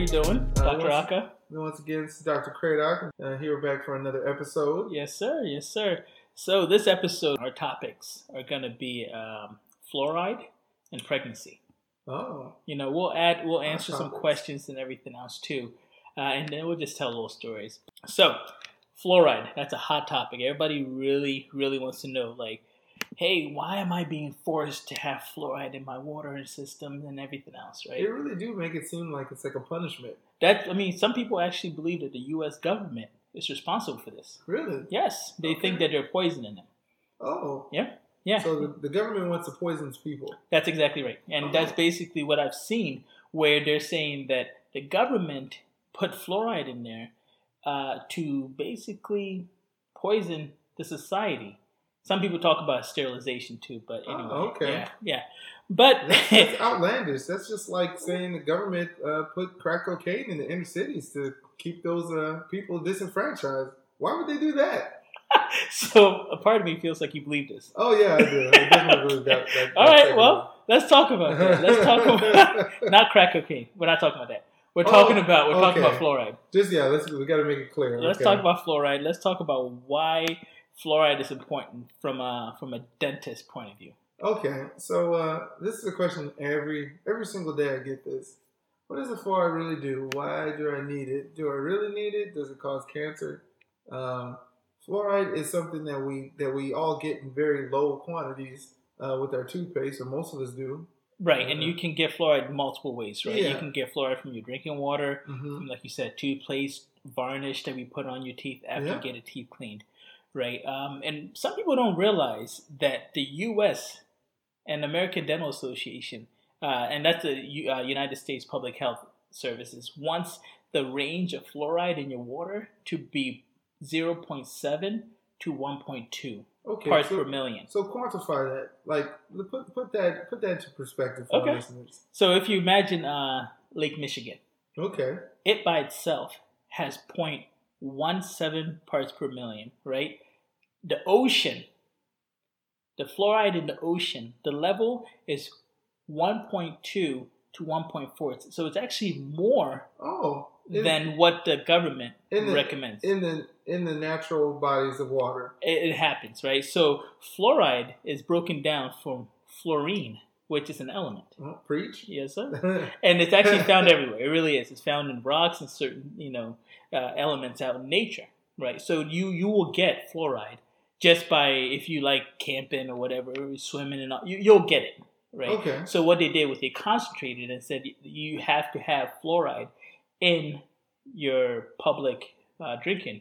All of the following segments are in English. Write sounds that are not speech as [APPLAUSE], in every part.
you doing, Uh, Dr. Aka? Once again, this is Dr. Kradock. Uh, here we're back for another episode. Yes, sir. Yes, sir. So this episode, our topics are going to be um, fluoride and pregnancy. Oh, You know, we'll add, we'll answer some questions and everything else too, uh, and then we'll just tell little stories. So, fluoride, that's a hot topic. Everybody really, really wants to know, like, hey, why am I being forced to have fluoride in my water system and everything else, right? they really do make it seem like it's like a punishment. That I mean, some people actually believe that the U.S. government is responsible for this. Really? Yes, they think that they're poisoning them. Oh. Yeah, yeah, So the, the government wants to poison people. that's exactly right, and Oh. that's basically what I've seen, where they're saying that the government put fluoride in there uh, to basically poison the society. Some people talk about sterilization too, but Oh, anyway, okay. yeah, yeah. But That's, that's [LAUGHS] outlandish. That's just like saying the government uh, put crack cocaine in the inner cities to keep those uh, people disenfranchised. Why would they do that? [LAUGHS] so a part of me feels like you believe this. Oh yeah, I do. I [LAUGHS] definitely believe that. that All right, well, let's talk about that. Let's talk about not crack cocaine. We're not talking about that. We're Oh, talking about we're talking about fluoride. Just yeah, let's we got to make it clear. Let's okay. talk about fluoride. Let's talk about why fluoride is important from a from a dentist point of view. Okay, so uh, this is a question every every single day I get this. What does the fluoride really do? Why do I need it? Do I really need it? Does it cause cancer? Um, fluoride is something that we that we all get in very low quantities uh, with our toothpaste, or most of us do. Right, and you can get fluoride multiple ways, right? Yeah. You can get fluoride from your drinking water, hmm from, like you said, toothpaste, varnish that we put on your teeth after Yeah. you get a teeth cleaned, right? Um, and some people don't realize that the U.S. and American Dental Association, uh, and that's the U- uh, United States Public Health Services, wants the range of fluoride in your water to be 0.7 to 1.2 Okay, parts so, per million. so quantify that. Like put put that put that into perspective for Okay. listeners. So if you imagine uh, Lake Michigan, Okay. it by itself has 0.17 parts per million, right? The ocean, the fluoride in the ocean, the level is 1.2 to 1.4. So it's actually more Oh. in- than what the government in the- recommends. in the in the natural bodies of water. it, it happens, right? So fluoride is broken down from fluorine, which is an element. Oh, preach. Yes, sir. [LAUGHS] and it's actually found everywhere. It really is. It's found in rocks and certain, you know, uh, elements out in nature, right? So you you will get fluoride just by if you like camping or whatever, or swimming and all, you, you'll get it, right? Okay. So what they did was they concentrated and said you have to have fluoride in your public uh, drinking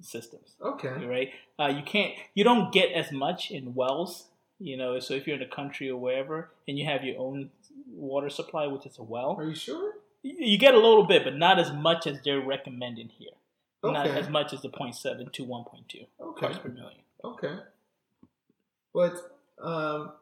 systems Okay. right? Uh, you can't, you don't get as much in wells, you know. So if you're in a country or wherever, and you have your own water supply, which is a well, Are you sure? you get a little bit, but not as much as they're recommending here. Okay. Not as much as the 0.7 to 1.2 Okay. parts per million. Okay. But um,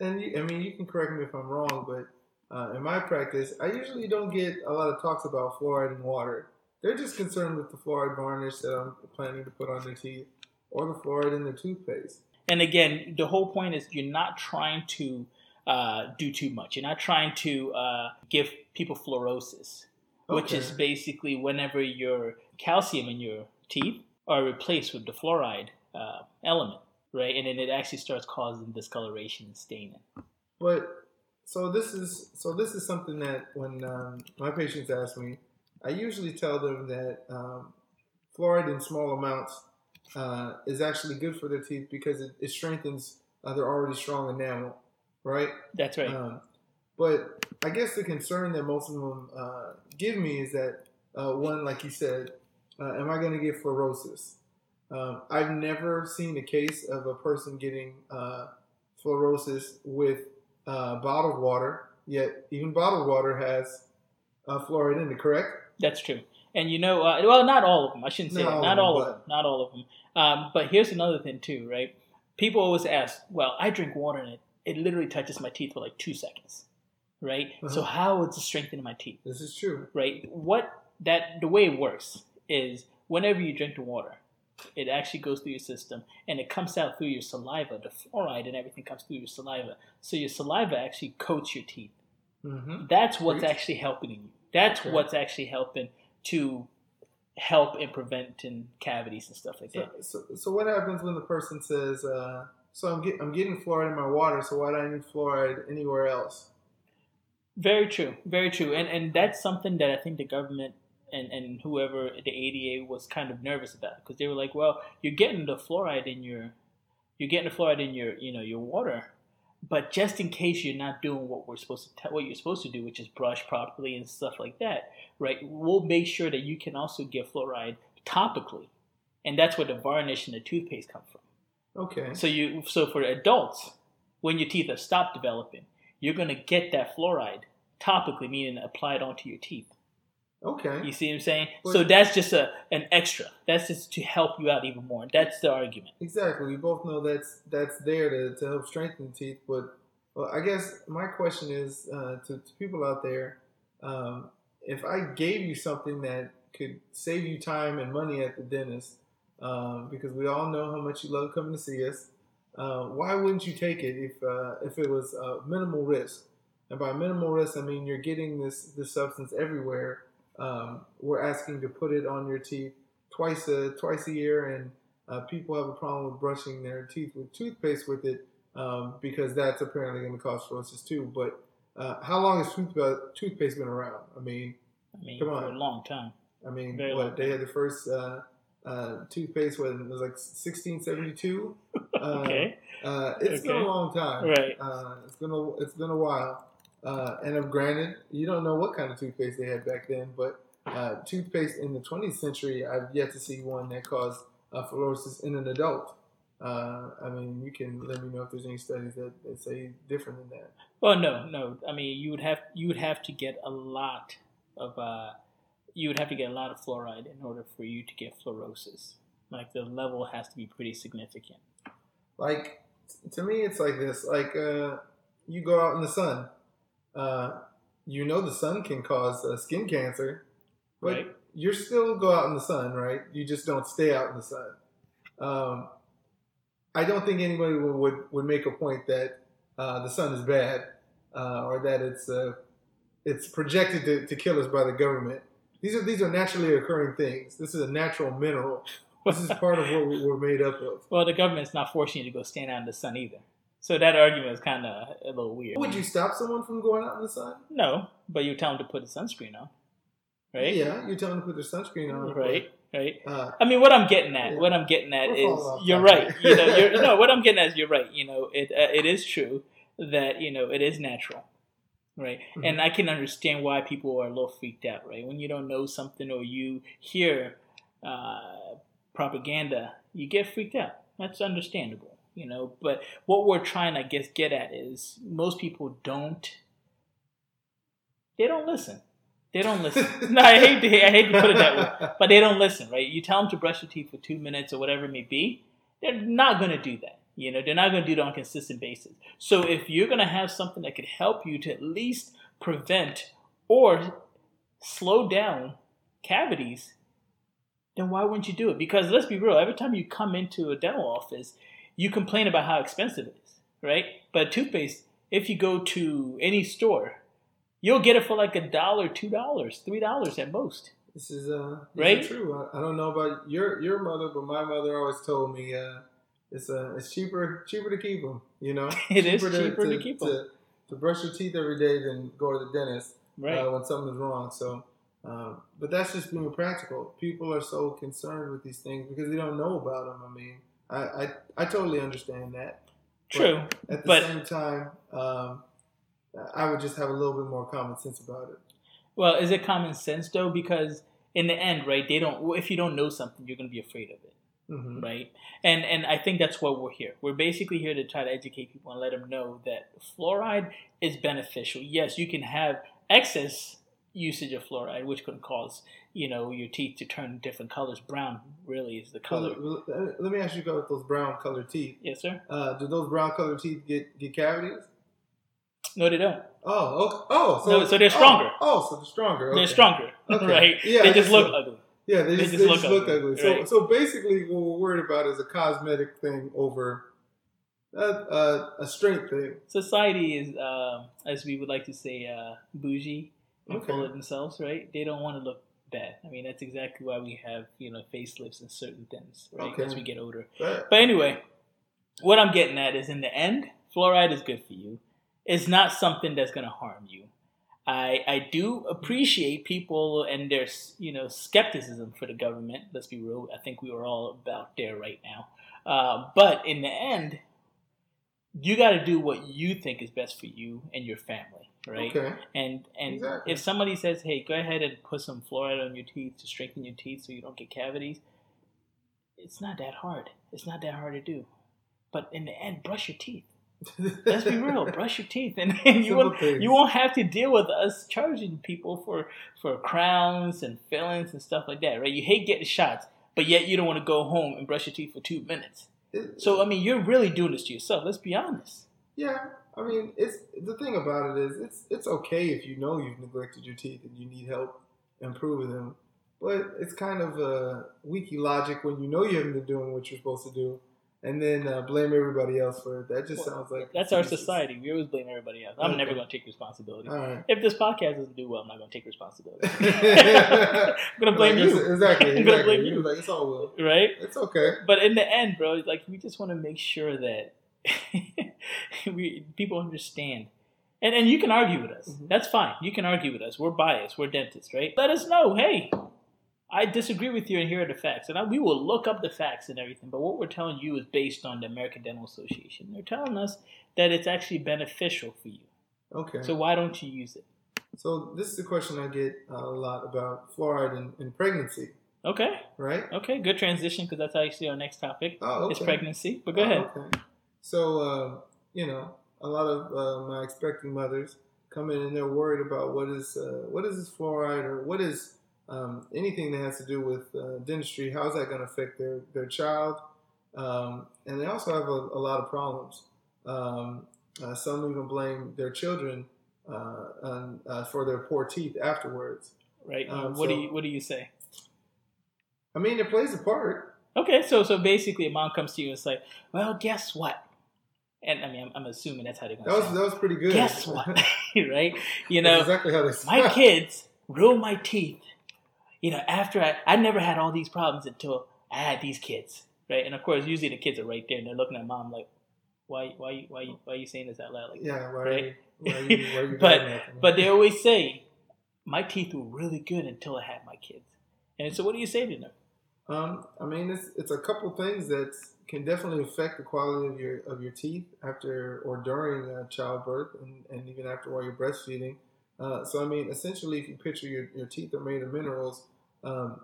and you, I mean, you can correct me if I'm wrong, but uh, in my practice, I usually don't get a lot of talks about fluoride in water. They're just concerned with the fluoride varnish that I'm planning to put on their teeth, or the fluoride in their toothpaste. And again, the whole point is you're not trying to uh, do too much. You're not trying to uh, give people fluorosis, which is basically whenever your calcium in your teeth are replaced with the fluoride uh, element, right? And then it actually starts causing discoloration and staining. But so this is so this is something that when um, my patients ask me, I usually tell them that um, fluoride in small amounts uh, is actually good for their teeth because it, it strengthens uh, their already strong enamel, right? That's right. Um, but I guess the concern that most of them uh, give me is that uh, one, like you said, uh, am I going to get fluorosis? Um, I've never seen a case of a person getting uh, fluorosis with uh, bottled water. Yet even bottled water has uh, fluoride in it. Correct? That's true. And you know, uh, well, not all of them. I shouldn't say all Not of all them, of them. Not all of them. Um, but here's another thing too, right? People always ask, "Well, I drink water and it it literally touches my teeth for like two seconds, right? So Uh-huh. how is it strengthening my teeth, This is true. right? What that the way it works is whenever you drink the water, it actually goes through your system and it comes out through your saliva. The fluoride and everything comes through your saliva. So your saliva actually coats your teeth. hmm That's what's Preach. actually helping you, That's Okay. what's actually helping to help in preventing cavities and stuff like So, that. so, so what happens when the person says, uh, "So I'm, get, I'm getting fluoride in my water, so why do I need fluoride anywhere else?" Very true, very true, and and that's something that I think the government and and whoever the ADA was kind of nervous about because they were like, well, you're getting the fluoride in your, you're getting the fluoride in your you know your water, but just in case you're not doing what we're supposed to tell what you're supposed to do, which is brush properly and stuff like that, right? We'll make sure that you can also get fluoride topically, and that's where the varnish and the toothpaste come from. Okay. So you so for adults, when your teeth have stopped developing, you're gonna get that fluoride topically, meaning applied onto your teeth. Okay. You see what I'm saying? But- so that's just a an extra. That's just to help you out even more. That's the argument. Exactly. We both know that's that's there to, to help strengthen the teeth. But well, I guess my question is uh, to, to people out there: um, if I gave you something that could save you time and money at the dentist, um, because we all know how much you love coming to see us, uh, why wouldn't you take it if uh, if it was uh, minimal risk? And by minimal risk, I mean you're getting this this substance everywhere. Um, we're asking to put it on your teeth twice a twice a year, and uh, people have a problem with brushing their teeth with toothpaste with it um, because that's apparently going to cause fluorosis too. But uh, how long has tooth, toothpaste been around? I mean, I mean, Come for on. a long time. I mean, Very what they had the first uh, uh, toothpaste when it was like 1672. Uh, [LAUGHS] Okay. uh, it's been a long time. Uh, Right. it's been a it's been a while. Uh, and uh, granted, you don't know what kind of toothpaste they had back then, but uh, toothpaste in the 20th century, I've yet to see one that caused uh, fluorosis in an adult. Uh, I mean, you can let me know if there's any studies that, that say different than that. Well, no, no. I mean, you would have you would have to get a lot of uh, you would have to get a lot of fluoride in order for you to get fluorosis. Like the level has to be pretty significant. Like to me, it's like this: like uh, you go out in the sun, uh, you know the sun can cause uh, skin cancer, but Right. you still go out in the sun, right? You just don't stay out in the sun. Um, I don't think anybody would would, would make a point that uh, the sun is bad uh, or that it's uh, it's projected to, to kill us by the government. These are these are naturally occurring things. This is a natural mineral. This is part of what we're made up of. [LAUGHS] Well, the government's not forcing you to go stand out in the sun either. So that argument is kind of a little weird. Would you stop someone from going out in the sun? No, but you tell them to put a sunscreen on, right? Yeah, you tell them to put their sunscreen on. Right. Right. Uh, I mean, what I'm getting at, Yeah. what I'm getting at We're is, you're right. You know, you're, no, what I'm [LAUGHS] getting at is you're right. You know, it uh, it is true that you know it is natural, right? Mhm. And I can understand why people are a little freaked out, right? When you don't know something or you hear uh, propaganda, you get freaked out. That's understandable, you know. But what we're trying, I guess, get at is most people don't. They don't listen. They don't listen. [LAUGHS] no, I hate to I hate to put it that way but they don't listen, right? You tell them to brush your teeth for two minutes or whatever it may be, they're not going to do that. You know, they're not going to do that on a consistent basis. So if you're going to have something that could help you to at least prevent or slow down cavities, then why wouldn't you do it? Because let's be real, every time you come into a dental office, you complain about how expensive it is, right? But toothpaste, if you go to any store, you'll get it for like a dollar, two dollars, three dollars at most. This is uh, this Right? is true. I, I don't know about your your mother, but my mother always told me uh, it's uh, it's cheaper cheaper to keep them. You know, [LAUGHS] It is cheaper to keep 'em. to, to brush your teeth every day than go to the dentist Right. uh, when something's wrong. So, um, but that's just being practical. People are so concerned with these things because they don't know about them. I mean, I I, I totally understand that. True. At the But- same time, um, I would just have a little bit more common sense about it. Well, is it common sense though? Because in the end, right, they don't. If you don't know something, you're going to be afraid of it, hmm right? And and I think that's why we're here. We're basically here to try to educate people and let them know that fluoride is beneficial. Yes, you can have excess usage of fluoride, which can cause you know your teeth to turn different colors. Brown really is the color. Let- let me ask you about those brown colored teeth. Yes, sir. Uh, do those brown colored teeth get, get cavities? No, they don't. Oh, okay. oh, so No, so they're stronger. Oh, oh, so they're stronger. They're stronger, [LAUGHS] Okay. right? Yeah, they just look so. ugly. Yeah, they They just, just they look just look ugly, ugly. So, right. so basically, what we're worried about is a cosmetic thing over a, a, a strength thing. Society is, uh, as we would like to say, uh, bougie Okay. of themselves, right? They don't want to look bad. I mean, that's exactly why we have you know facelifts and certain things, right? Okay. As we get older. But, But anyway, what I'm getting at is in the end, fluoride is good for you. It's not something that's going to harm you. I I do appreciate people and their you know skepticism for the government. Let's be real. I think we are all about there right now. Uh, but in the end, you got to do what you think is best for you and your family, right? okay. And and Exactly. if somebody says, "Hey, go ahead and put some fluoride on your teeth to strengthen your teeth so you don't get cavities," it's not that hard. It's not that hard to do. But in the end, brush your teeth. Let's be real. [LAUGHS] brush your teeth, and, and you won't things. you won't have to deal with us charging people for for crowns and fillings and stuff like that, right? You hate getting shots, but yet you don't want to go home and brush your teeth for two minutes. So I mean, you're really doing this to yourself. Let's be honest. Yeah, I mean, it's the thing about it is it's it's okay if you know you've neglected your teeth and you need help improving them, but it's kind of a weaky logic when you know you haven't been doing what you're supposed to do, and then uh, blame everybody else for it. That just Well, sounds like That's our society. We always blame everybody else. I'm Okay. never going to take responsibility. Right. If this podcast doesn't do well, I'm not going to take responsibility. [LAUGHS] [LAUGHS] I'm going [LAUGHS] to blame you, Exactly. I'm exactly. blame you. Like it's all will. right? It's okay. But in the end, bro, like we just want to make sure that [LAUGHS] we people understand. And and you can argue with us. Mhm. That's fine. You can argue with us. We're biased. We're dentists, right? Let us know. Hey, I disagree with you, and here are the facts. And I, we will look up the facts and everything. But what we're telling you is based on the American Dental Association. They're telling us that it's actually beneficial for you. Okay. So why don't you use it? So this is a question I get a lot about fluoride in, in pregnancy, Okay. right? Okay. Good transition because that's actually our next topic. Oh, okay. pregnancy. But go ahead. Oh, okay. So, uh, you know, a lot of uh, my expecting mothers come in and they're worried about what is uh, what is this fluoride or what is um, anything that has to do with uh, dentistry. How's that going to affect their their child? Um, and they also have a, a lot of problems. Um, uh, some even blame their children uh, on, uh, for their poor teeth afterwards. Right. Um, what do you What do you say? I mean, it plays a part. Okay, so so basically, a mom comes to you and it's like, "Well, guess what?" And I mean, I'm, I'm assuming that's how they're That going to was sound. that was pretty good. Guess [LAUGHS] what? [LAUGHS] right? You That's know, exactly how they my [LAUGHS] kids ruined my teeth. You know, after I, I never had all these problems until I had these kids, right? And of course, usually the kids are right there and they're looking at mom like, "Why, why, why, why are you saying this out loud?" Like, Yeah, why, Right? are you, why are you, why are you But- but they always say, "My teeth were really good until I had my kids." And so, what do you say to them? Um, I mean, it's it's a couple things that can definitely affect the quality of your of your teeth after or during uh, childbirth, and, and even after while you're breastfeeding. Uh, so, I mean, essentially, if you picture your, your teeth are made of minerals, um,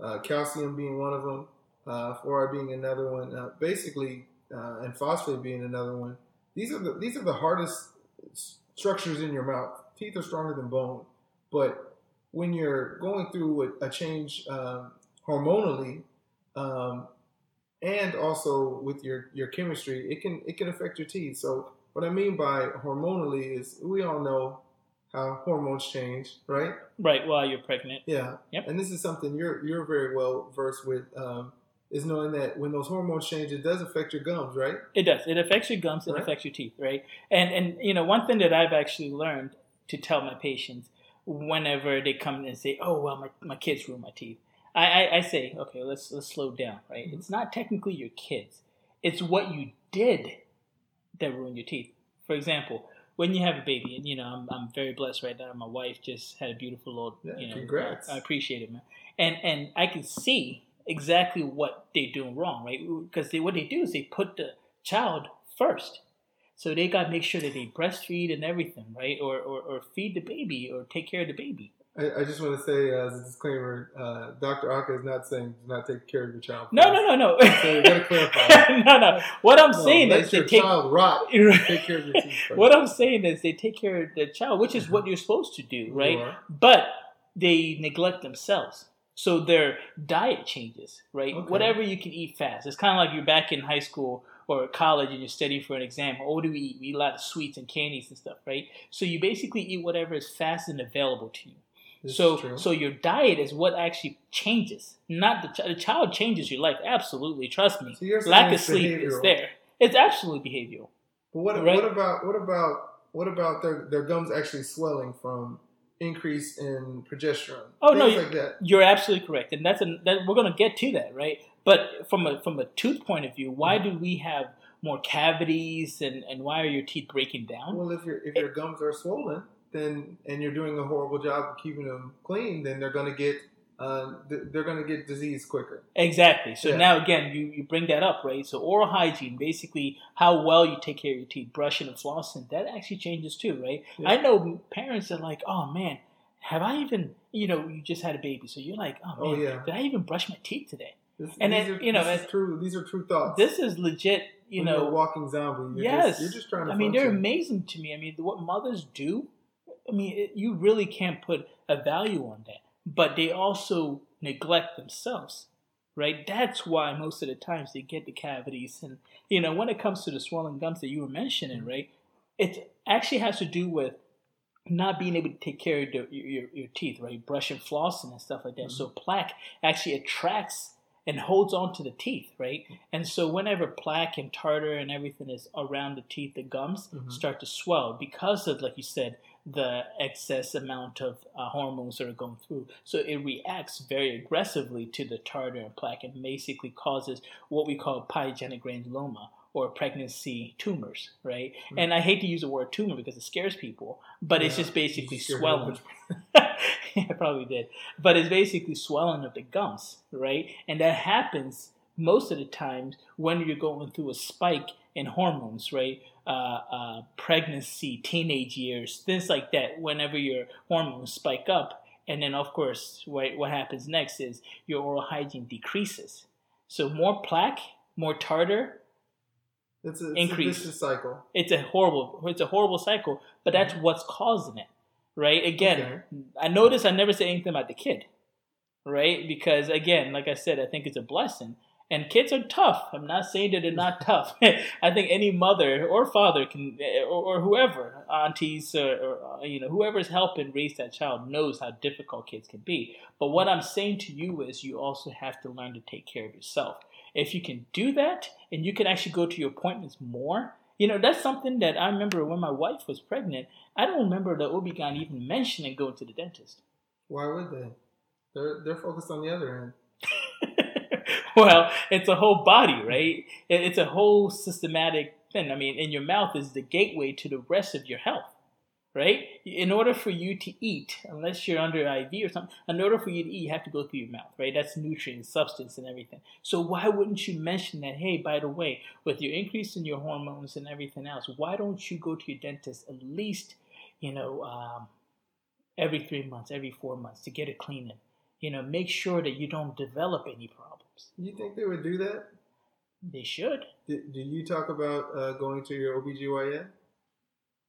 uh, calcium being one of them, uh, fluoride being another one, uh, basically, uh, and phosphate being another one. These are the these are the hardest structures in your mouth. Teeth are stronger than bone, but when you're going through a, a change um, hormonally, um, and also with your your chemistry, it can it can affect your teeth. So what I mean by hormonally is we all know how hormones change, right? Right while you're pregnant. Yeah. Yep. And this is something you're you're very well versed with. Um, is knowing that when those hormones change, it does affect your gums, right? It does. It affects your gums. It Right. affects your teeth, right? And and you know one thing that I've actually learned to tell my patients whenever they come in and say, "Oh well, my, my kids ruined my teeth," I, I, I say, "Okay, let's let's slow down, right? It's not technically your kids. It's what you did that ruined your teeth. For example." When you have a baby, and you know, I'm, I'm very blessed right now. My wife just had a beautiful little, Yeah, you know, congrats. I appreciate it, man. And and I can see exactly what they're doing wrong, right? Because they, what they do is they put the child first. So they got to make sure that they breastfeed and everything, right? Or, or, or feed the baby or take care of the baby. I, I just want to say uh, as a disclaimer, uh, Dr. Aka is not saying do not take care of your child. No, no, no, no. So you gotta [LAUGHS] clarify. no, no. What I'm No, saying is they take. child rot. [LAUGHS] Take care of your teeth. what I'm saying is they take care of the child, which is what you're supposed to do, right? But they neglect themselves. So their diet changes, right? Okay. Whatever you can eat fast. It's kind of like you're back in high school or college and you're studying for an exam. What do we eat? We eat a lot of sweets and candies and stuff, right? So you basically eat whatever is fast and available to you. So true. so your diet is what actually changes, not the child. The child changes your life. Absolutely, trust me. So you're Lack of sleep is there. It's absolutely behavioral. But what, Right. what about what about what about their, their gums actually swelling from increase in progesterone. Oh no, things you- like that. You're absolutely correct, and that's a, that we're going to get to that, right? But from a from a tooth point of view, why Mm-hmm. do we have more cavities, and, and why are your teeth breaking down? Well, if your if your gums are swollen, then and you're doing a horrible job of keeping them clean, then they're going to get uh, th- they're going to get disease quicker. Exactly. So Yeah. now again, you, you bring that up, right? So oral hygiene, basically how well you take care of your teeth, brushing and flossing, that actually changes too, right? Yeah. I know parents are like, oh man, have I even, you know, you just had a baby, so you're like, oh Oh, man, yeah. did I even brush my teeth today? This, And then, are, you know, this true. These are true thoughts. This is legit, you When you're a know. walking zombie. You're Yes, just, you're just trying to. I mean, they're amazing to me. I mean, what mothers do, I mean, it, you really can't put a value on that. But they also neglect themselves, right? That's why most of the times they get the cavities. And, you know, when it comes to the swollen gums that you were mentioning, right, it actually has to do with not being able to take care of your, your, your teeth, right? Brushing, flossing, and stuff like that. So plaque actually attracts and holds on to the teeth, right? And so whenever plaque and tartar and everything is around the teeth, the gums Mhm. start to swell because of, like you said, the excess amount of uh, hormones that are going through. So it reacts very aggressively to the tartar and plaque and basically causes what we call pyogenic granuloma or pregnancy tumors, right? Mhm. And I hate to use the word tumor because it scares people, but it's just basically swelling. [LAUGHS] yeah, I probably did. But it's basically swelling of the gums, right? And that happens most of the times when you're going through a spike in hormones, right? Uh, uh, pregnancy, teenage years, things like that. Whenever your hormones spike up, and then of course, what, what happens next is your oral hygiene decreases. So more plaque, more tartar. It's a, it's Increase. a vicious cycle. It's a horrible, it's a horrible cycle. But that's what's causing it, right? Again, Okay. I notice I never say anything about the kid, right? Because again, like I said, I think it's a blessing. And kids are tough. I'm not saying that they're not tough. [LAUGHS] I think any mother or father can, or, or whoever, aunties or, or uh, you know whoever's helping raise that child knows how difficult kids can be. But what I'm saying to you is, you also have to learn to take care of yourself. If you can do that, and you can actually go to your appointments more, you know that's something that I remember when my wife was pregnant. I don't remember the OB-GYN even mentioning going to the dentist. Why would they? They're they're focused on the other end. [LAUGHS] well, it's a whole body, right? It's a whole systematic thing. I mean, in your mouth is the gateway to the rest of your health, right? In order for you to eat, unless you're under IV or something, in order for you to eat, you have to go through your mouth, right? That's nutrient, substance, and everything. So why wouldn't you mention that? Hey, by the way, with your increase in your hormones and everything else, why don't you go to your dentist at least, you know, um, every three months, every four months to get it cleaning? You know, make sure that you don't develop any problems. You think they would do that? They should. Do, do you talk about uh, going to your OBGYN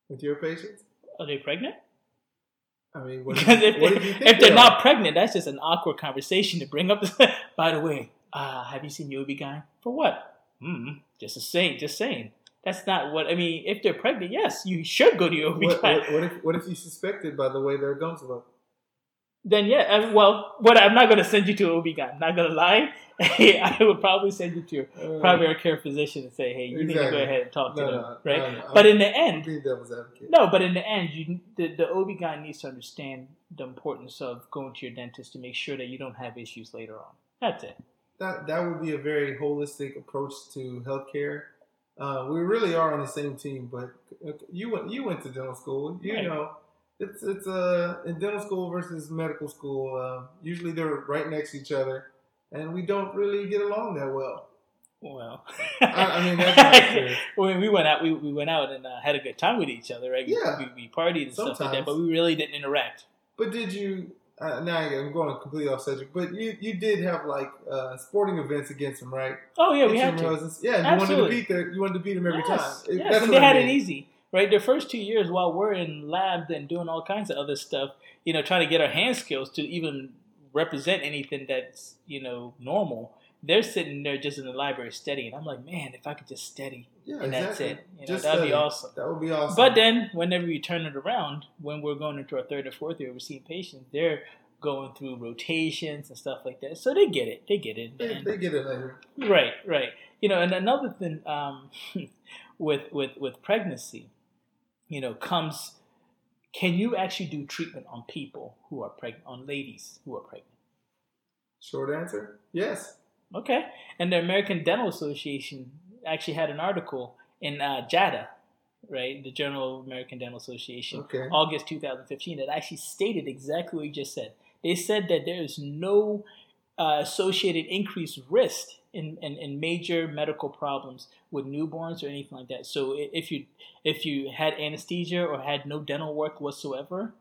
with your patients? Are they pregnant? I mean, [LAUGHS] what, Because if, what they, did you think if they're they not pregnant, that's just an awkward conversation to bring up. [LAUGHS] By the way, uh, have you seen your OB-GYN? For what? Mm, just a saying, just saying. That's not what, I mean, if they're pregnant, yes, you should go to your OB-GYN. What, what, what if what if you suspected by the way their gums look? Then yeah, I, well, what I'm not going to send you to OB-GYN. I'm not going to lie. [LAUGHS] I would probably send you to your Uh, primary care physician and say, hey, you need to go ahead and talk to them, no, right? no, no. But I'm- in the end, being devil's advocate. No, but in the end, you the, the OB-GYN needs to understand the importance of going to your dentist to make sure that you don't have issues later on. That's it. that that would be a very holistic approach to healthcare. Uh, we really are on the same team, but you went you went to dental school. You Right. know, it's it's uh, in dental school versus medical school. Uh, usually they're right next to each other, and we don't really get along that well. Well, I, I mean, that's when [LAUGHS] we went out, we, we went out and uh, had a good time with each other, right? We, Yeah. we, we partied and stuff like that, but we really didn't interact. But did you? Uh, now I'm going completely off subject, but you you did have like uh, sporting events against them, right? Oh yeah, we had to. Yeah, and you wanted to beat their, you wanted to beat them every yes, time. Yes, that's and they I had mean. it easy, right? The first two years while we're in labs and doing all kinds of other stuff, you know, trying to get our hand skills to even represent anything that's you know normal. They're sitting there just in the library studying. I'm like, man, if I could just study, Yeah, and that's it. You know, Just that'd be awesome. That would be awesome. But then, whenever you turn it around, when we're going into our third or fourth year, we're seeing patients. They're going through rotations and stuff like that, so they get it. They get it. they, they get it later. right, right. You know, and another thing um, [LAUGHS] with with with pregnancy, you know, comes can you actually do treatment on people who are pregnant, on ladies who are pregnant? Short answer: Yes. Okay. And the American Dental Association actually had an article in uh, JADA, right, the Journal of American Dental Association, Okay. August 2015, that actually stated exactly what you just said. They said that there is no uh, associated increased risk in, in, in major medical problems with newborns or anything like that. So if you if you had anesthesia or had no dental work whatsoever,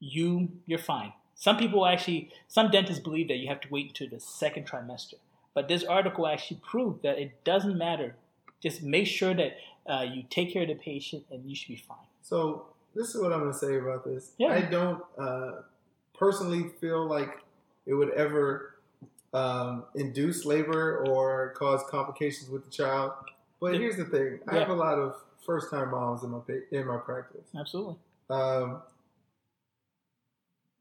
you you're fine. Some people actually, some dentists believe that you have to wait until the second trimester. But this article actually proved that it doesn't matter. Just make sure that uh, you take care of the patient, and you should be fine. So this is what I'm going to say about this. Yeah. I don't uh, personally feel like it would ever um, induce labor or cause complications with the child. But Yeah. here's the thing: I Yeah. have a lot of first-time moms in my in my practice. Absolutely. Um,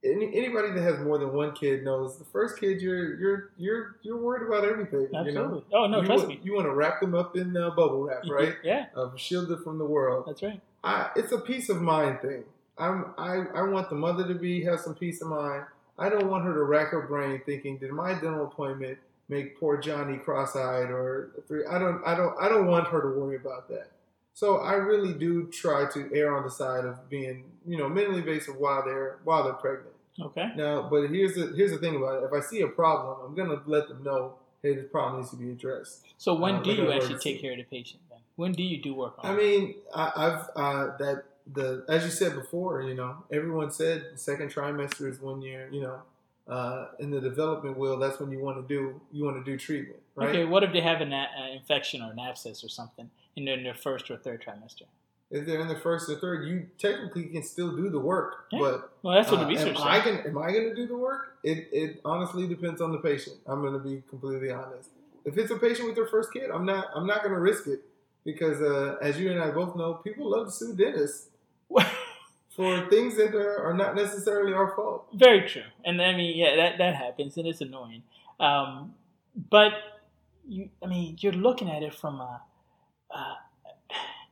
any, anybody that has more than one kid knows the first kid you're you're you're you're worried about everything. Absolutely. You know, Oh no, you trust want, me. You want to wrap them up in uh, bubble wrap, right? Yeah, Uh, shielded from the world. that's right. I, it's a peace of mind thing. I'm I, I want the mother to be have some peace of mind. I don't want her to rack her brain thinking, did my dental appointment make poor Johnny cross-eyed or three? I don't I don't I don't want her to worry about that. So I really do try to err on the side of being you know minimally invasive while they're while they're pregnant. Okay. Now, but here's the here's the thing about it. If I see a problem, I'm gonna let them know, hey, this problem needs to be addressed. So when Uh, do you actually take care of the patient then? When do you do work on I mean, I, I've uh, that the as you said before, you know, everyone said the second trimester is when you're, you know, uh, in the development wheel. That's when you want to do you want to do treatment, right? Okay, what if they have an uh, infection or an abscess or something in their, in their first or third trimester? If they're in the first or third, you technically can still do the work, Yeah. but Well, that's what uh, the research am I says. am I going to do the work? It it honestly depends on the patient. I'm going to be completely honest. If it's a patient with their first kid, I'm not I'm not going to risk it because uh, as you and I both know, people love to sue dentists for things that are, are not necessarily our fault. [LAUGHS] Very true. And I mean, yeah, that, that happens and it's annoying. Um, but you, I mean, you're looking at it from a, a,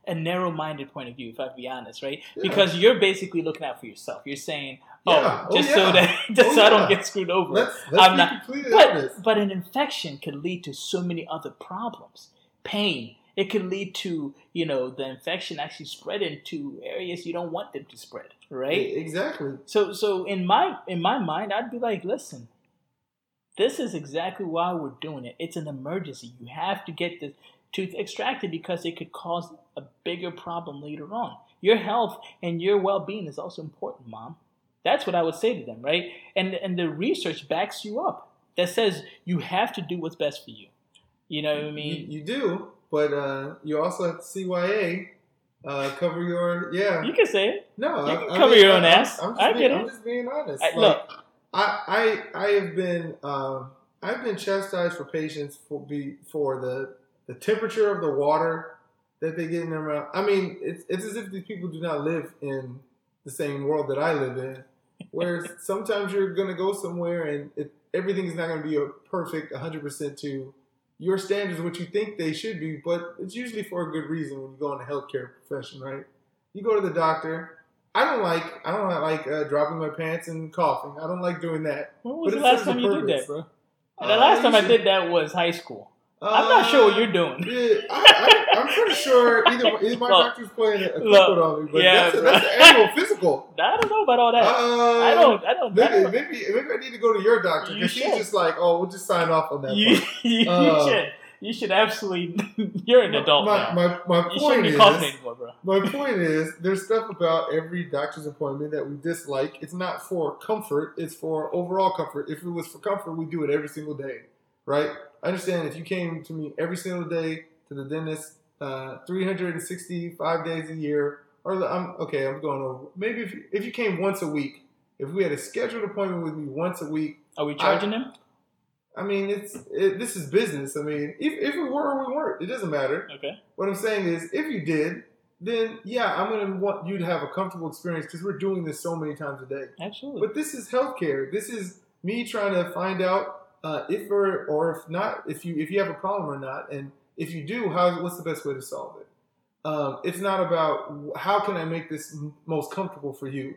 a narrow-minded point of view, if I be honest, right? Yeah. Because you're basically looking out for yourself. You're saying, "Oh, Yeah. Oh, just yeah. so that [LAUGHS] just Oh, so I don't get screwed over." Let's let's I'm not- completely honest. But but an infection could lead to so many other problems. Pain. It could lead to you know the infection actually spreading to areas you don't want them to spread. Right. Exactly. So so in my in my mind, I'd be like, listen, this is exactly why we're doing it. It's an emergency. You have to get the tooth extracted because it could cause a bigger problem later on. Your health and your well being is also important, mom. That's what I would say to them, right? And and the research backs you up. That says you have to do what's best for you. You know what I You, mean? you do, but uh, you also have to CYA uh, cover your yeah. You can say it. no, you I- can I cover mean, your own I- ass. I'm just I being, get I'm just being honest. I, Like, look, I, I I have been um, I've been chastised for patients for be for the the temperature of the water that they get in their mouth. I mean, it's it's as if these people do not live in the same world that I live in. where [LAUGHS] sometimes you're gonna go somewhere and it, everything is not gonna be a perfect 100 percent to your standards, what you think they should be. But it's usually for a good reason when you go in the healthcare profession, right? You go to the doctor. I don't like I don't like uh, dropping my pants and coughing. I don't like doing that. when was but the last time you did that, bro? Uh, the last time I did that was high school. Should- I'm not sure what Uh, you're doing. Yeah, I, I, I'm pretty sure either, either my [LAUGHS] Look, doctor's playing a, look, on me, but yeah, that's, a, that's an annual physical. [LAUGHS] I don't know about all that. Uh, I don't. I don't. I Maybe, don't maybe, maybe I need to go to your doctor You because she's just like, oh, we'll just sign off on that. you, [LAUGHS] you, Uh, should. You should absolutely. You're an adult my, now. my, my you shouldn't point is, anymore, my point is, there's stuff about every doctor's appointment that we dislike. It's not for comfort; it's for overall comfort. If it was for comfort, we'd do it every single day, right? I understand if you came to me every single day to the dentist, uh, 365 days a year, or I'm okay. I'm going over. Maybe if you, if you came once a week, if we had a scheduled appointment with me once a week, Are we charging him? I mean, it's it, this is business. I mean, if if we were or we weren't, it doesn't matter. Okay. What I'm saying is, if you did, then yeah, I'm gonna want you to have a comfortable experience because we're doing this so many times a day. Absolutely. But this is healthcare. This is me trying to find out uh, if or or if not, if you if you have a problem or not, and if you do, how what's the best way to solve it. Um, it's not about how can I make this m- most comfortable for you.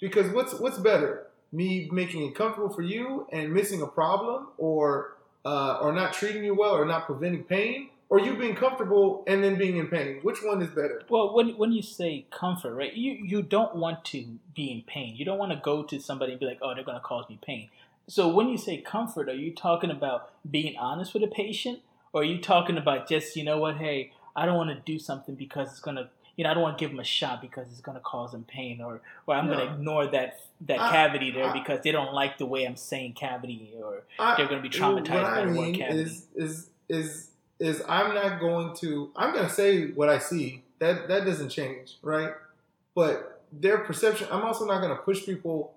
Because what's what's better, me making it comfortable for you and missing a problem, or uh, or not treating you well, or not preventing pain, or you being comfortable and then being in pain? Which one is better? Well, when when you say comfort, right? You you don't want to be in pain. You don't want to go to somebody and be like, "Oh, they're going to cause me pain." So when you say comfort, are you talking about being honest with a patient, or are you talking about just you know what? Hey, I don't want to do something because it's going to you know, I don't want to give them a shot because it's going to cause them pain, or or I'm No. going to ignore that that I- cavity there I- because they don't like the way I'm saying cavity, or I- they're going to be traumatized What by I mean cavity. is is is is I'm not going to. I'm going to say what I see. That that doesn't change, right? But their perception. I'm also not going to push people.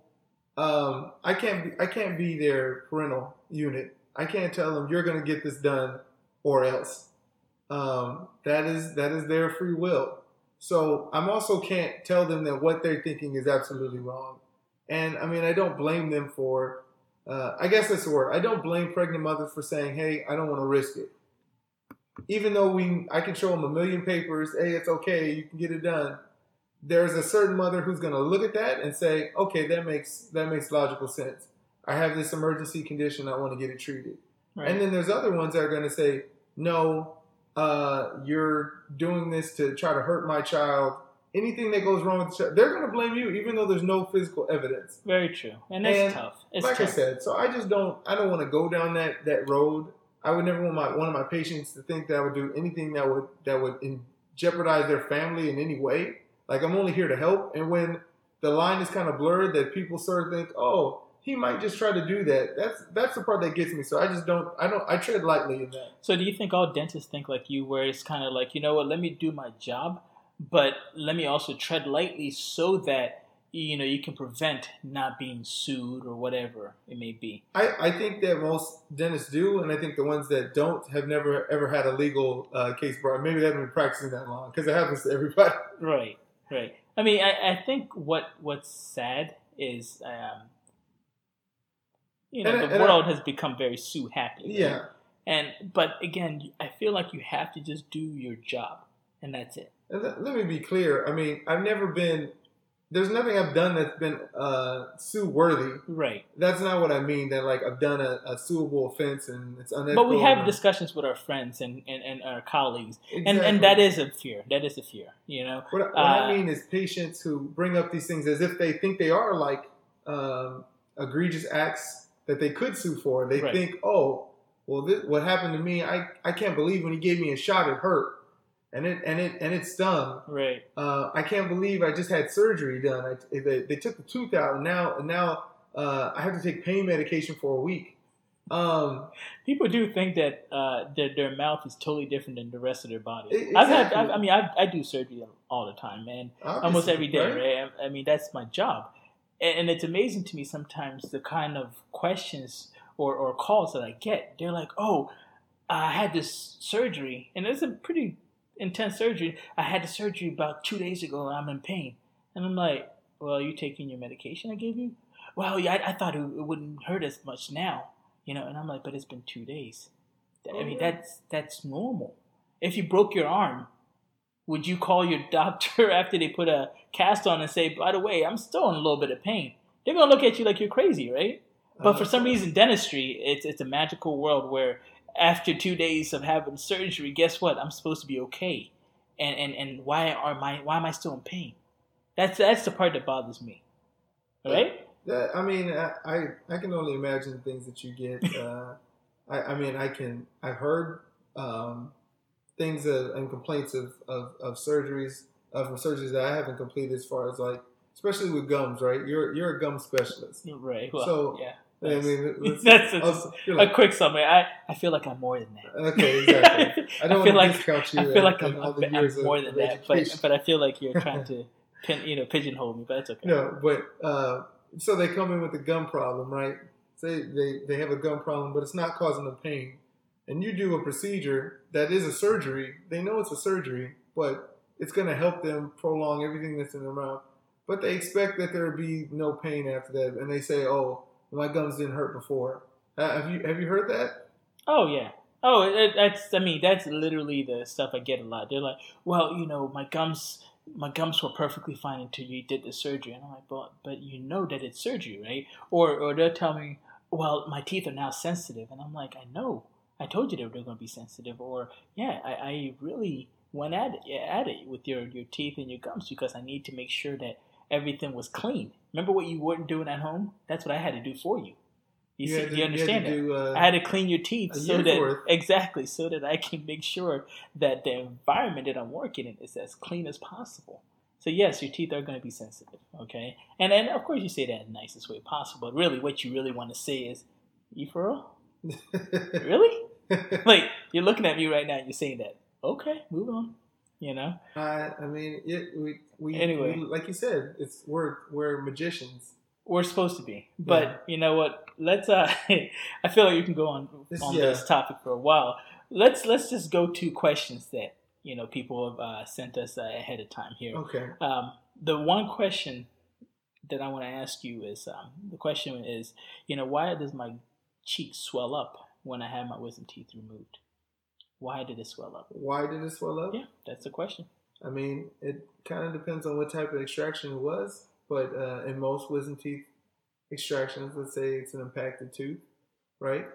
Um, I can't. Be, I can't be their parental unit. I can't tell them you're going to get this done or else. Um, that is that is their free will. So I'm also can't tell them that what they're thinking is absolutely wrong. And I mean, I don't blame them for uh, I guess that's the word. I don't blame pregnant mothers for saying, "Hey, I don't want to risk it." Even though we, I can show them a million papers. Hey, it's okay. You can get it done. There's a certain mother who's going to look at that and say, "Okay, that makes that makes logical sense. I have this emergency condition. I want to get it treated." right? And then there's other ones that are going to say, "No, uh, you're doing this to try to hurt my child. Anything that goes wrong with the child, they're going to blame you, even though there's no physical evidence." Very true, and that's And tough. It's like tough. I said, so I just don't I don't want to go down that that road. I would never want my one of my patients to think that I would do anything that would that would in, jeopardize their family in any way. Like I'm only here to help, and when the line is kind of blurred, that people sort of think, oh, he might just try to do that. That's that's the part that gets me. So I just don't I don't I tread lightly in that. So do you think all dentists think like you, where it's kind of like, you know what, let me do my job, but let me also tread lightly so that you know you can prevent not being sued or whatever it may be. I, I think that most dentists do, and I think the ones that don't have never ever had a legal uh, case brought. Maybe they haven't been practicing that long because it happens to everybody. Right, right. I mean, I, I think what what's sad is, um, you know, And the and I- world has become very sue happy. right? Yeah. And but again, I feel like you have to just do your job, and that's it. And let, let me be clear. I mean, I've never been. There's nothing I've done that's been uh, sue worthy. Right. That's not what I mean. That like I've done a, a suable offense and it's unethical. But we have discussions with our friends and, and, and our colleagues, and and that is a fear. That is a fear. You know. What, what uh, I mean is patients who bring up these things as if they think they are like um, egregious acts that they could sue for. They Right. think, oh, well, this, what happened to me? I, I can't believe when he gave me a shot, it hurt, and it and it and it stung. Right. Uh, I can't believe I just had surgery done. I, they, they took the tooth out, and now and now uh, I have to take pain medication for a week. Um, People do think that uh, their their mouth is totally different than the rest of their body. E- I've had. I've, I mean, I, I do surgery all the time, man. almost obviously, every day, right? I, I mean, that's my job, and, and it's amazing to me sometimes the kind of questions or, or calls that I get. They're like, "Oh, I had this surgery, and it's a pretty intense surgery. I had the surgery about two days ago, and I'm in pain." And I'm like, "Well, are you taking your medication I gave you?" Well, yeah, I, I thought it, it wouldn't hurt as much now, you know. And I'm like, "But it's been two days. I Oh, mean, that's that's normal. If you broke your arm, would you call your [LAUGHS] doctor after they put a cast on and say, by the way, I'm still in a little bit of pain? They're gonna look at you like you're crazy, right? But for Uh, some reason, dentistry, it's it's a magical world where after two days of having surgery, guess what? I'm supposed to be okay. And and, and why are my why am I still in pain? That's that's the part that bothers me. Right? That, I mean, I, I I can only imagine the things that you get. [LAUGHS] Uh, I, I mean, I can. I've heard um, things of, and complaints of, of, of surgeries uh, from surgeries that I haven't completed, as far as like, especially with gums, right? You're you're a gum specialist. Right. Well, So, yeah. I mean, [LAUGHS] That's- I was- you're A quick summary. I, I feel like I'm more than that. okay, exactly. [LAUGHS] I don't feel want like to discount you. I feel and- like I'm, I'm, I'm more than that, but but I feel like you're trying to [LAUGHS] pin you know pigeonhole me, but it's okay. No, but uh, so they come in with a gum problem, right? Say they, they have a gum problem, but it's not causing them pain. And you do a procedure that is a surgery. They know it's a surgery, but it's going to help them prolong everything that's in their mouth. But they expect that there will be no pain after that, and they say, "Oh, my gums didn't hurt before." Uh, have you have you heard that? Oh yeah. Oh, it, that's I mean that's literally the stuff I get a lot. They're like, well, you know, my gums my gums were perfectly fine until you did the surgery. And I'm like, but but you know that it's surgery, right? Or or they'll tell me, well, my teeth are now sensitive, and I'm like, I know, I told you they were going to be sensitive. Or yeah, I, I really went at it, at it with your your teeth and your gums because I need to make sure that everything was clean. Remember what you weren't doing at home? That's what I had to do for you. You, You see, to- you understand you do, uh, I had to clean your teeth so that exactly so that I can make sure that the environment that I'm working in is as clean as possible. So yes, your teeth are going to be sensitive, okay? And then of course you say that in the nicest way possible. But really, what you really want to say is, "You for real? [LAUGHS] Really? [LAUGHS] like you're looking at me right now, and you're saying that. Okay, move on. You know? I, I mean, it, we, we, Anyway. we- like you said, it's we're we're magicians. We're supposed to be, but Yeah. you know what? Let's. Uh, [LAUGHS] I feel like you can go on This- on yeah. this topic for a while. Let's let's just go to questions that you know people have uh, sent us uh, ahead of time here. Okay. Um, the one question that I want to ask you is um, the question is, you know, why does my cheek swell up when I have my wisdom teeth removed? Why did it swell up? Why did it swell up? Yeah, that's the question. I mean, it kind of depends on what type of extraction it was, but uh, in most wisdom teeth extractions, let's say it's an impacted tooth, right?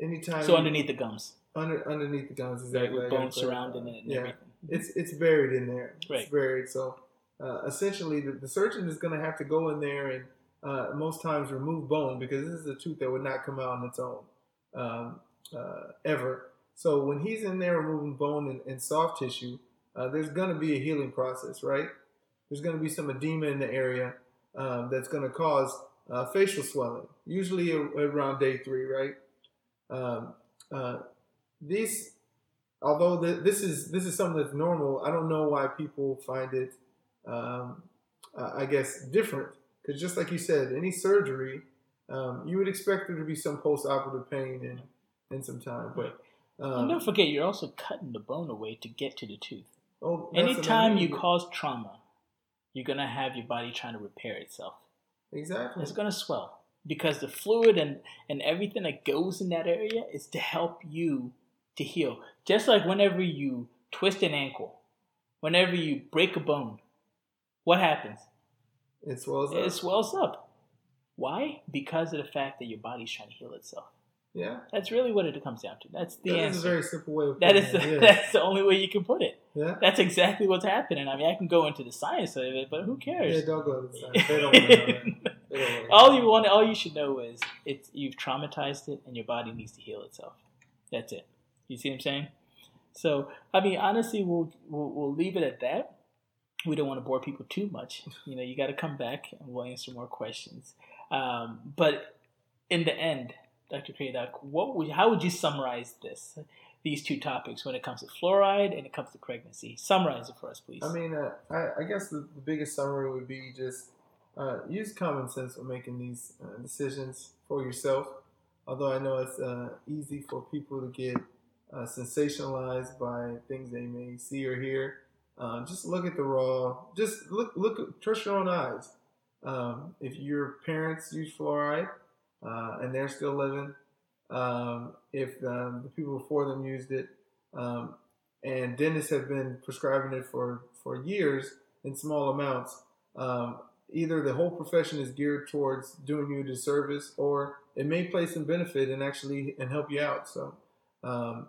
Anytime So underneath the gums, under underneath the gums, exactly. bones surrounding it and Yeah. everything. It's it's buried in there. Right. It's buried. So uh, essentially, the, the surgeon is going to have to go in there and uh, most times remove bone because this is a tooth that would not come out on its own um, uh, ever. So when he's in there removing bone and, and soft tissue, uh, there's going to be a healing process, right? There's going to be some edema in the area um, that's going to cause uh, facial swelling, usually around day three, right? Um, uh, although th- this is this is something that's normal, I don't know why people find it, um, uh, I guess, different. Because just like you said, any surgery, um, you would expect there to be some post-operative pain and and some time. But and don't uh, forget, you're also cutting the bone away to get to the tooth. oh, Anytime you cause trauma, you're gonna have your body trying to repair itself. exactly, It's gonna swell because the fluid and and everything that goes in that area is to help you to heal. Just like whenever you twist an ankle, whenever you break a bone, what happens? it swells up. It swells up. Why? Because of the fact that your body's trying to heal itself. Yeah, That's really what it comes down to. That's the answer. that is a very simple way of That is the, it. [LAUGHS] Yeah. that's the only way you can put it. yeah. That's exactly what's happening. I mean, I can go into the science of it, but who cares? Yeah, don't go to the side. They don't want to know that. They don't wanna know [LAUGHS] all you want, all you should know is it's you've traumatized it, and your body needs to heal itself. That's it. You see what I'm saying? So, I mean, honestly, we'll we'll, we'll leave it at that. We don't want to bore people too much. [LAUGHS] You know, you got to come back, and we'll answer more questions. Um, but in the end, Dr. Kradak, what would how would you summarize this? These two topics when it comes to fluoride and it comes to pregnancy. Summarize it for us, please. I mean, uh, I, I guess the, the biggest summary would be just uh, use common sense when making these uh, decisions for yourself. Although I know it's uh, easy for people to get uh, sensationalized by things they may see or hear. Uh, just look at the raw. Just look, look, trust your own eyes. Um, if your parents use fluoride uh, and they're still living, um, if um, the people before them used it, um, and dentists have been prescribing it for, for years in small amounts. Um, either the whole profession is geared towards doing you a disservice, or it may play some benefit and actually and help you out. So, um,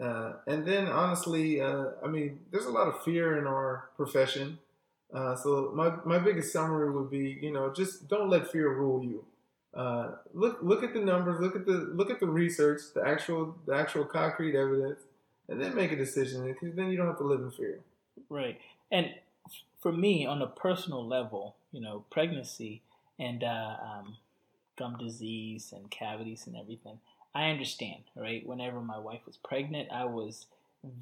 uh, and then honestly, uh, I mean, there's a lot of fear in our profession. Uh, so my, my biggest summary would be, you know, just don't let fear rule you. Uh, look look at the numbers, look at the look at the research, the actual the actual concrete evidence, and then make a decision. Because then you don't have to live in fear. Right. And for me, on a personal level, you know, pregnancy and uh, um, gum disease and cavities and everything, I understand, right? Whenever my wife was pregnant, I was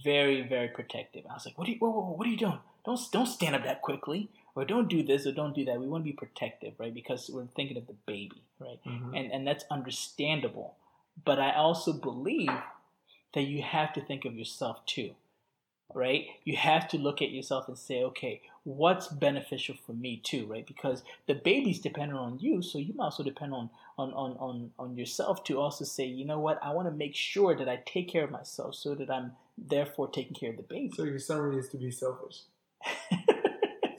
very, very protective. I was like, "What are you? Whoa, whoa, whoa, what are you doing? Don't don't stand up that quickly, or don't do this, or don't do that." We want to be protective, right? Because we're thinking of the baby, right? Mm-hmm. and and that's understandable. But I also believe that you have to think of yourself too, right? You have to look at yourself and say, okay, what's beneficial for me too, right? Because the baby's dependent on you, so you might also depend on on on on, on yourself to also say, you know what, I want to make sure that I take care of myself so that I'm therefore taking care of the baby. So your summary is to be selfish. [LAUGHS]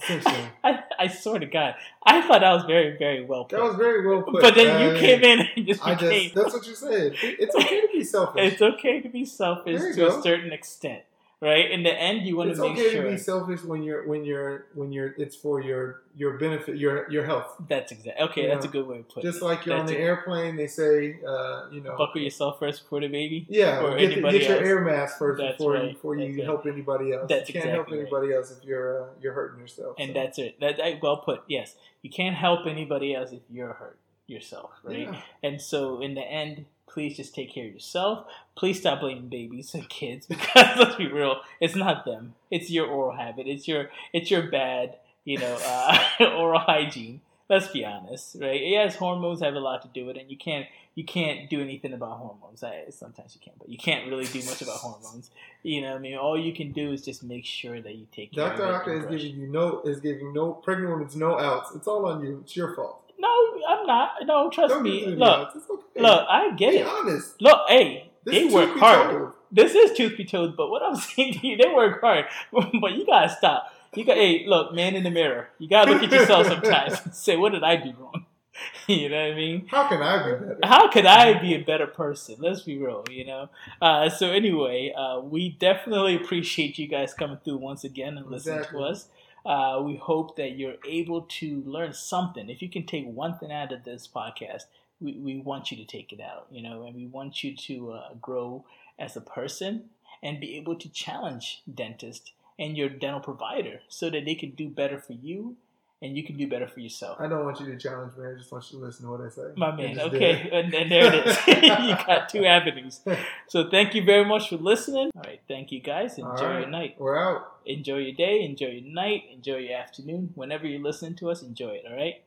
[LAUGHS] I, I swear to God, I thought that was very, very well put. That was very well put. but then you Uh, came in and just I became. just, that's what you said. It's okay to be [LAUGHS] selfish. it's okay to be selfish you to a certain extent, right? In the end, you want It's to make okay sure to be selfish when you're when you're when you're it's for your your benefit your your health. that's exactly okay. You That's know, a good way to put Just it. Just like you're on the it. airplane, they say, uh, you know, Buckle yourself first before the baby. yeah, or get, anybody get your else. air mask first That's before right. you before you That's right. help anybody else. That's you can't exactly help anybody else if you're uh, you're hurting yourself. And so. that's it. That, that well put. Yes, you can't help anybody else if you're hurt yourself, right? Yeah. And so, in the end, please just take care of yourself. Please stop blaming babies and kids [LAUGHS] because let's be real, it's not them. It's your oral habit. It's your it's your bad, you know, uh, [LAUGHS] oral hygiene. Let's be honest, right? Yes, hormones have a lot to do with it, and you can't you can't do anything about hormones. I, sometimes you can, but you can't really do much about hormones. You know, what I mean, all you can do is just make sure that you take care Dr. Aka is giving you no is giving no pregnant women's no outs. It's all on you. It's your fault. No, I'm not. No, trust Don't me. Look, okay. look, I get be it. honest. Look, hey, This they work hard. told. This is truth be told, but what I'm [LAUGHS] saying to you, they work hard. [LAUGHS] but you gotta stop. You got, hey, look, man in the mirror. You gotta look at yourself sometimes and say, what did I do wrong? [LAUGHS] you know what I mean? How can I be better? How could I be a better person? Let's be real, you know. Uh, so anyway, uh, we definitely appreciate you guys coming through once again and listening Exactly. to us. Uh, we hope that you're able to learn something. If you can take one thing out of this podcast, we, we want you to take it out, you know, and we want you to uh, grow as a person and be able to challenge dentist and your dental provider so that they can do better for you and you can do better for yourself. I don't want you to challenge me. I just want you to listen to what I say. My man, okay, and, and there it is. [LAUGHS] [LAUGHS] you got two avenues. So thank you very much for listening. All right, thank you guys. Enjoy All your night. We're out. Enjoy your day. Enjoy your night. Enjoy your afternoon. Whenever you're listening to us, enjoy it. All right.